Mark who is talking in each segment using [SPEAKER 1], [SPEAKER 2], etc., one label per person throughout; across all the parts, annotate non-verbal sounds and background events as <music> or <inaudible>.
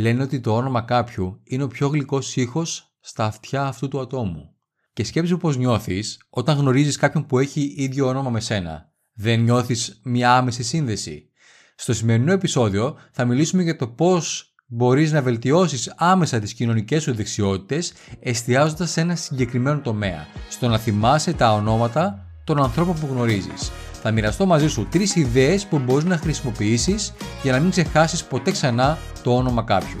[SPEAKER 1] λένε ότι το όνομα κάποιου είναι ο πιο γλυκός ήχος στα αυτιά αυτού του ατόμου. Και σκέψου πώς νιώθεις όταν γνωρίζεις κάποιον που έχει ίδιο όνομα με σένα. Δεν νιώθεις μια άμεση σύνδεση. Στο σημερινό επεισόδιο θα μιλήσουμε για το πώς μπορείς να βελτιώσεις άμεσα τις κοινωνικές σου δεξιότητες εστιάζοντας σε ένα συγκεκριμένο τομέα, στο να θυμάσαι τα ονόματα των ανθρώπων που γνωρίζεις. Θα μοιραστώ μαζί σου τρεις ιδέες που μπορείς να χρησιμοποιήσεις για να μην ξεχάσεις ποτέ ξανά το όνομα κάποιου.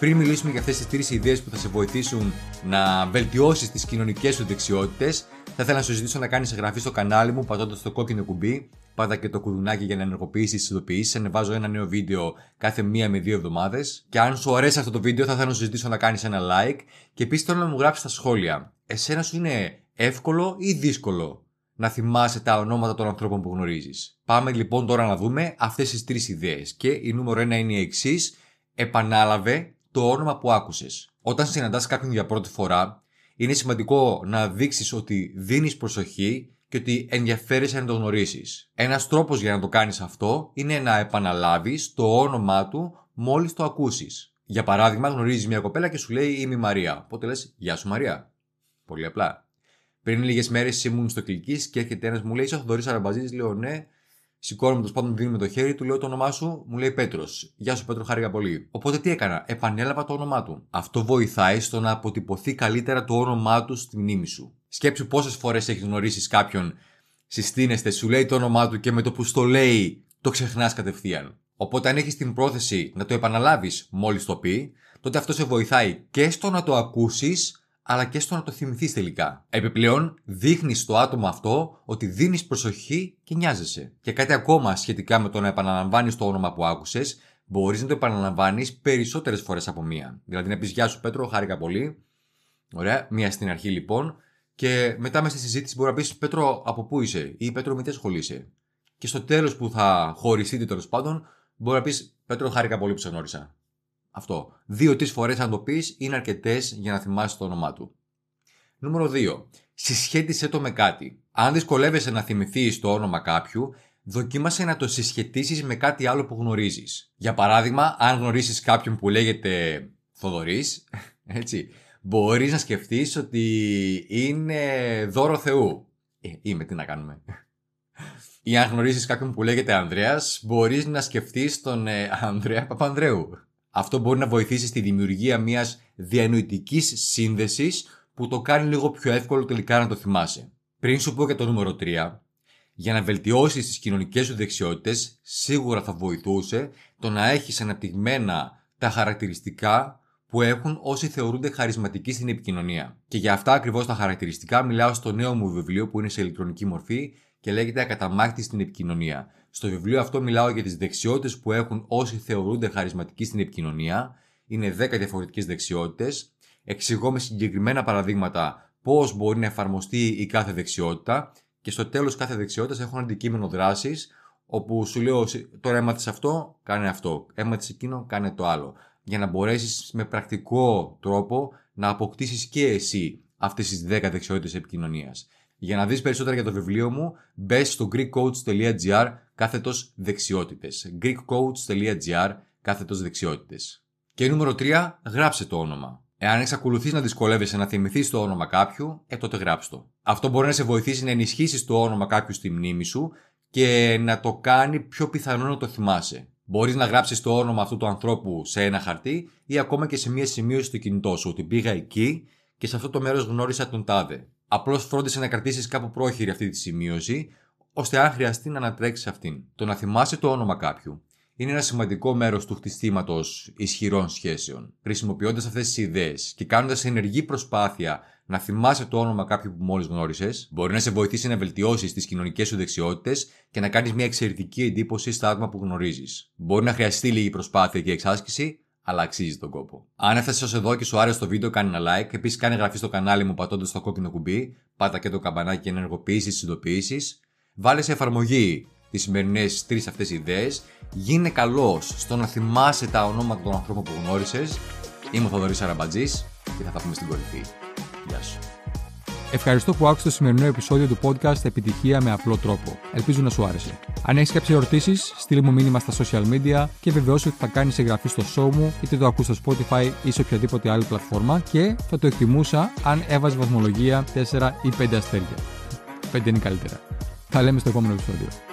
[SPEAKER 1] Πριν μιλήσουμε για αυτές τις τρεις ιδέες που θα σε βοηθήσουν να βελτιώσεις τις κοινωνικές σου δεξιότητες, θα ήθελα να σου ζητήσω να κάνεις εγγραφή στο κανάλι μου πατώντας το κόκκινο κουμπί. Πάτα και το κουδουνάκι για να ενεργοποιήσεις τις ειδοποιήσεις. Ανεβάζω ένα νέο βίντεο κάθε μία με δύο εβδομάδες. Και αν σου αρέσει αυτό το βίντεο, θα ήθελα να σου ζητήσω να κάνεις ένα like. Και επίσης θέλω να μου γράψεις στα σχόλια. Εσένα σου είναι εύκολο ή δύσκολο να θυμάσαι τα ονόματα των ανθρώπων που γνωρίζεις; Πάμε λοιπόν τώρα να δούμε αυτές τις τρεις ιδέες. Και η νούμερο ένα είναι η εξής. Επανάλαβε το όνομα που άκουσες. Όταν συναντάς κάποιον για πρώτη φορά, είναι σημαντικό να δείξεις ότι δίνεις προσοχή και ότι ενδιαφέρεσαι να το γνωρίσεις. Ένας τρόπος για να το κάνεις αυτό είναι να επαναλάβεις το όνομά του μόλις το ακούσεις. Για παράδειγμα, γνωρίζεις μια κοπέλα και σου λέει Είμαι η Μαρία. Οπότε λες Γεια σου Μαρία. Πολύ απλά. Πριν λίγες μέρες ήμουν στο κλικής και έρχεται ένας μου λέει Είσαι ο Θοδωρής Αραμπαζή. Λέω Ναι, Σηκώνομαι το πάντων, δίνει με το χέρι του, λέω το όνομά σου, μου λέει Πέτρος. Γεια σου, Πέτρο, χάρηκα πολύ. Οπότε τι έκανα, επανέλαβα το όνομά του. Αυτό βοηθάει στο να αποτυπωθεί καλύτερα το όνομά του στη μνήμη σου. Σκέψου πόσες φορές έχεις γνωρίσει κάποιον, συστήνεστε, σου λέει το όνομά του και με το που στο λέει το ξεχνάς κατευθείαν. Οπότε αν έχεις την πρόθεση να το επαναλάβεις μόλις το πει, τότε αυτό σε βοηθάει και στο να το ακούσεις αλλά και στο να το θυμηθείς τελικά. Επιπλέον, δείχνεις στο άτομο αυτό ότι δίνεις προσοχή και νοιάζεσαι. Και κάτι ακόμα σχετικά με το να επαναλαμβάνεις το όνομα που άκουσες, μπορείς να το επαναλαμβάνεις περισσότερες φορές από μία. Δηλαδή να πεις Γεια σου Πέτρο, χάρηκα πολύ. Ωραία, μία στην αρχή λοιπόν. Και μετά μέσα στη συζήτηση μπορεί να πεις Πέτρο, από πού είσαι ή Πέτρο, με τι ασχολείσαι. Και στο τέλος που θα χωριστείτε τέλος πάντων, μπορεί να πεις Πέτρο, χάρηκα πολύ που σε γνώρισα. Αυτό. Δύο-τρεις φορές, αν το πεις, είναι αρκετές για να θυμάσαι το όνομά του. Νούμερο 2. Συσχέτισε το με κάτι. Αν δυσκολεύεσαι να θυμηθείς το όνομα κάποιου, δοκίμασε να το συσχετίσεις με κάτι άλλο που γνωρίζεις. Για παράδειγμα, αν γνωρίσεις κάποιον που λέγεται Θοδωρής, <laughs> έτσι, μπορείς να σκεφτείς ότι είναι δώρο Θεού. Ε, είμαι, τι να κάνουμε. <laughs> Ή αν γνωρίσεις κάποιον που λέγεται Ανδρέας, μπορείς να σκεφτείς τον ε, Ανδρέα Παπανδρέου. Αυτό μπορεί να βοηθήσει στη δημιουργία μιας διανοητικής σύνδεσης που το κάνει λίγο πιο εύκολο τελικά να το θυμάσαι. Πριν σου πω για το νούμερο 3, για να βελτιώσεις τις κοινωνικές σου δεξιότητες, σίγουρα θα βοηθούσε το να έχεις αναπτυγμένα τα χαρακτηριστικά που έχουν όσοι θεωρούνται χαρισματικοί στην επικοινωνία. Και για αυτά ακριβώς τα χαρακτηριστικά μιλάω στο νέο μου βιβλίο που είναι σε ηλεκτρονική μορφή και λέγεται Ακαταμάχτη στην επικοινωνία. Στο βιβλίο αυτό μιλάω για τις δεξιότητες που έχουν όσοι θεωρούνται χαρισματικοί στην επικοινωνία. Είναι 10 διαφορετικές δεξιότητες. Εξηγώ με συγκεκριμένα παραδείγματα πώς μπορεί να εφαρμοστεί η κάθε δεξιότητα και στο τέλος κάθε δεξιότητας έχω ένα αντικείμενο δράσης όπου σου λέω τώρα έμαθες αυτό, κάνε αυτό. Έμαθες εκείνο, κάνε το άλλο. Για να μπορέσεις με πρακτικό τρόπο να αποκτήσεις και εσύ αυτές τις 10 δεξιότητες επικοινωνίας. Για να δεις περισσότερα για το βιβλίο μου, μπες στο greekcoach.gr κάθετος δεξιότητες. greekcoach.gr κάθετος δεξιότητες. Και νούμερο 3, γράψε το όνομα. Εάν εξακολουθείς να δυσκολεύεσαι να θυμηθείς το όνομα κάποιου, ε τότε γράψτε το. Αυτό μπορεί να σε βοηθήσει να ενισχύσεις το όνομα κάποιου στη μνήμη σου και να το κάνει πιο πιθανό να το θυμάσαι. Μπορείς να γράψεις το όνομα αυτού του ανθρώπου σε ένα χαρτί ή ακόμα και σε μία σημείωση στο κινητό σου ότι πήγα εκεί και σε αυτό το μέρος γνώρισα τον τάδε. Απλώς φρόντισε να κρατήσεις κάπου πρόχειρη αυτή τη σημείωση, ώστε αν χρειαστεί να ανατρέξεις αυτήν. Το να θυμάσαι το όνομα κάποιου είναι ένα σημαντικό μέρος του χτιστήματος ισχυρών σχέσεων. Χρησιμοποιώντας αυτές τις ιδέες και κάνοντας ενεργή προσπάθεια να θυμάσαι το όνομα κάποιου που μόλις γνώρισες, μπορεί να σε βοηθήσει να βελτιώσεις τις κοινωνικές σου δεξιότητες και να κάνεις μια εξαιρετική εντύπωση στα άτομα που γνωρίζεις. Μπορεί να χρειαστεί λίγη προσπάθεια και εξάσκηση, αλλά αξίζει τον κόπο. Αν έφτασε ως εδώ και σου άρεσε το βίντεο, κάνει ένα like. Επίσης, κάνει εγγραφή στο κανάλι μου πατώντας το κόκκινο κουμπί. Πάτα και το καμπανάκι για να ενεργοποιήσεις τις ειδοποιήσεις. Βάλε σε εφαρμογή τις σημερινές τρεις αυτές ιδέες. Γίνε καλός στο να θυμάσαι τα ονόματα των ανθρώπων που γνώρισες. Είμαι ο Θοδωρής Αραμπατζής και θα τα πούμε στην κορυφή. Γεια σου.
[SPEAKER 2] Ευχαριστώ που άκουσες το σημερινό επεισόδιο του podcast Επιτυχία με απλό τρόπο. Ελπίζω να σου άρεσε. Αν έχεις κάποιες ερωτήσεις, στείλ μου μήνυμα στα social media και βεβαιώσου ότι θα κάνεις εγγραφή στο show μου, είτε το ακούς στο Spotify ή σε οποιαδήποτε άλλη πλατφόρμα και θα το εκτιμούσα αν έβαζε βαθμολογία 4 ή 5 αστέρια. 5 είναι καλύτερα. Θα λέμε στο επόμενο επεισόδιο.